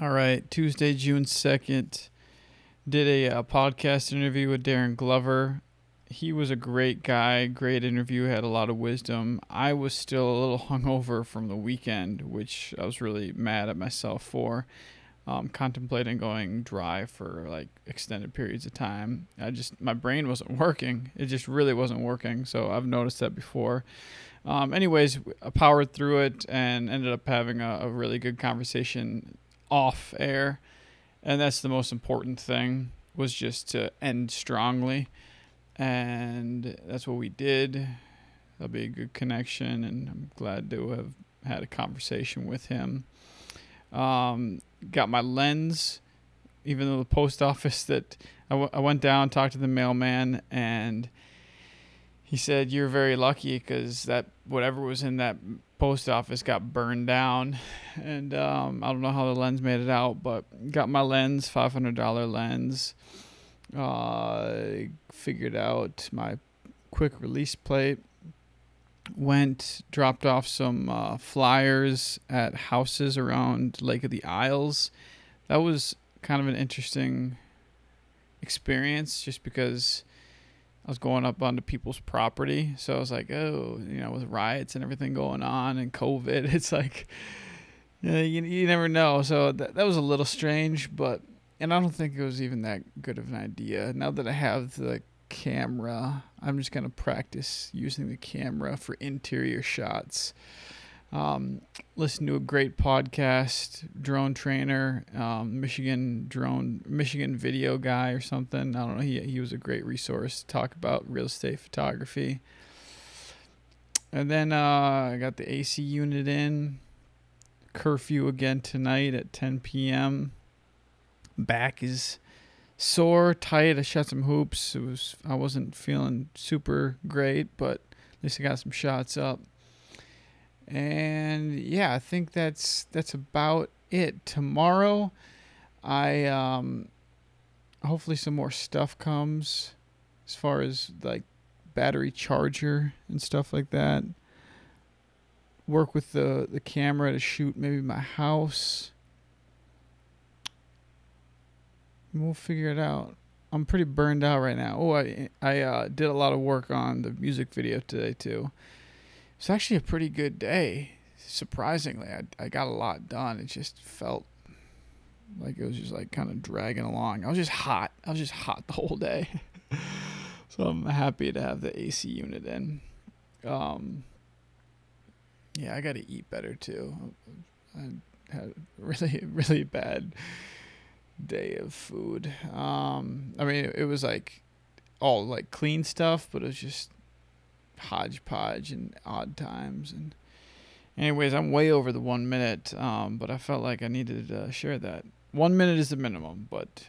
All right, Tuesday, June 2nd, did a, uh podcast interview with Darren Glover. He was a great guy, great interview, had a lot of wisdom. I was still a little hungover from the weekend, which I was really mad at myself for. Um, contemplating going dry for like extended periods of time. I just, my brain wasn't working. It just really wasn't working. So I've noticed that before. Um, anyways, I powered through it and ended up having a, a really good conversation off air, and that's the most important thing was just to end strongly, and that's what we did. That'll be a good connection, and I'm glad to have had a conversation with him. Um, got my lens, even though the post office that I, w- I went down, talked to the mailman, and he said you're very lucky because that whatever was in that post office got burned down. And um, i don't know how the lens made it out but got my lens $500 lens uh, figured out my quick release plate went dropped off some uh, flyers at houses around lake of the isles. That was kind of an interesting experience just because I was going up onto people's property. So I was like, oh, you know, with riots and everything going on and COVID, it's like, you, know, you, you never know. So that, that was a little strange, but, and I don't think it was even that good of an idea. Now that I have the camera, I'm just going to practice using the camera for interior shots. Um, listen to a great podcast, drone trainer, um, Michigan drone, Michigan video guy or something. I don't know. He he was a great resource to talk about real estate photography. And then uh, I got the AC unit in. Curfew again tonight at 10 p.m. Back is sore, tight. I shot some hoops. It was I wasn't feeling super great, but at least I got some shots up and yeah, I think that's that's about it. Tomorrow, I um, hopefully some more stuff comes as far as like battery charger and stuff like that. Work with the the camera to shoot maybe my house. We'll figure it out. I'm pretty burned out right now. Oh, I I uh, did a lot of work on the music video today too. It's actually a pretty good day. Surprisingly, I, I got a lot done. It just felt like it was just like kind of dragging along. I was just hot. I was just hot the whole day. so I'm happy to have the AC unit in. Um, yeah, I got to eat better too. I had a really, really bad day of food. Um, I mean, it, it was like all like clean stuff, but it was just hodgepodge and odd times. And anyways i'm way over the one minute um, but i felt like i needed to share that. One minute is the minimum but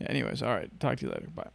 anyways all right. Talk to you later. Bye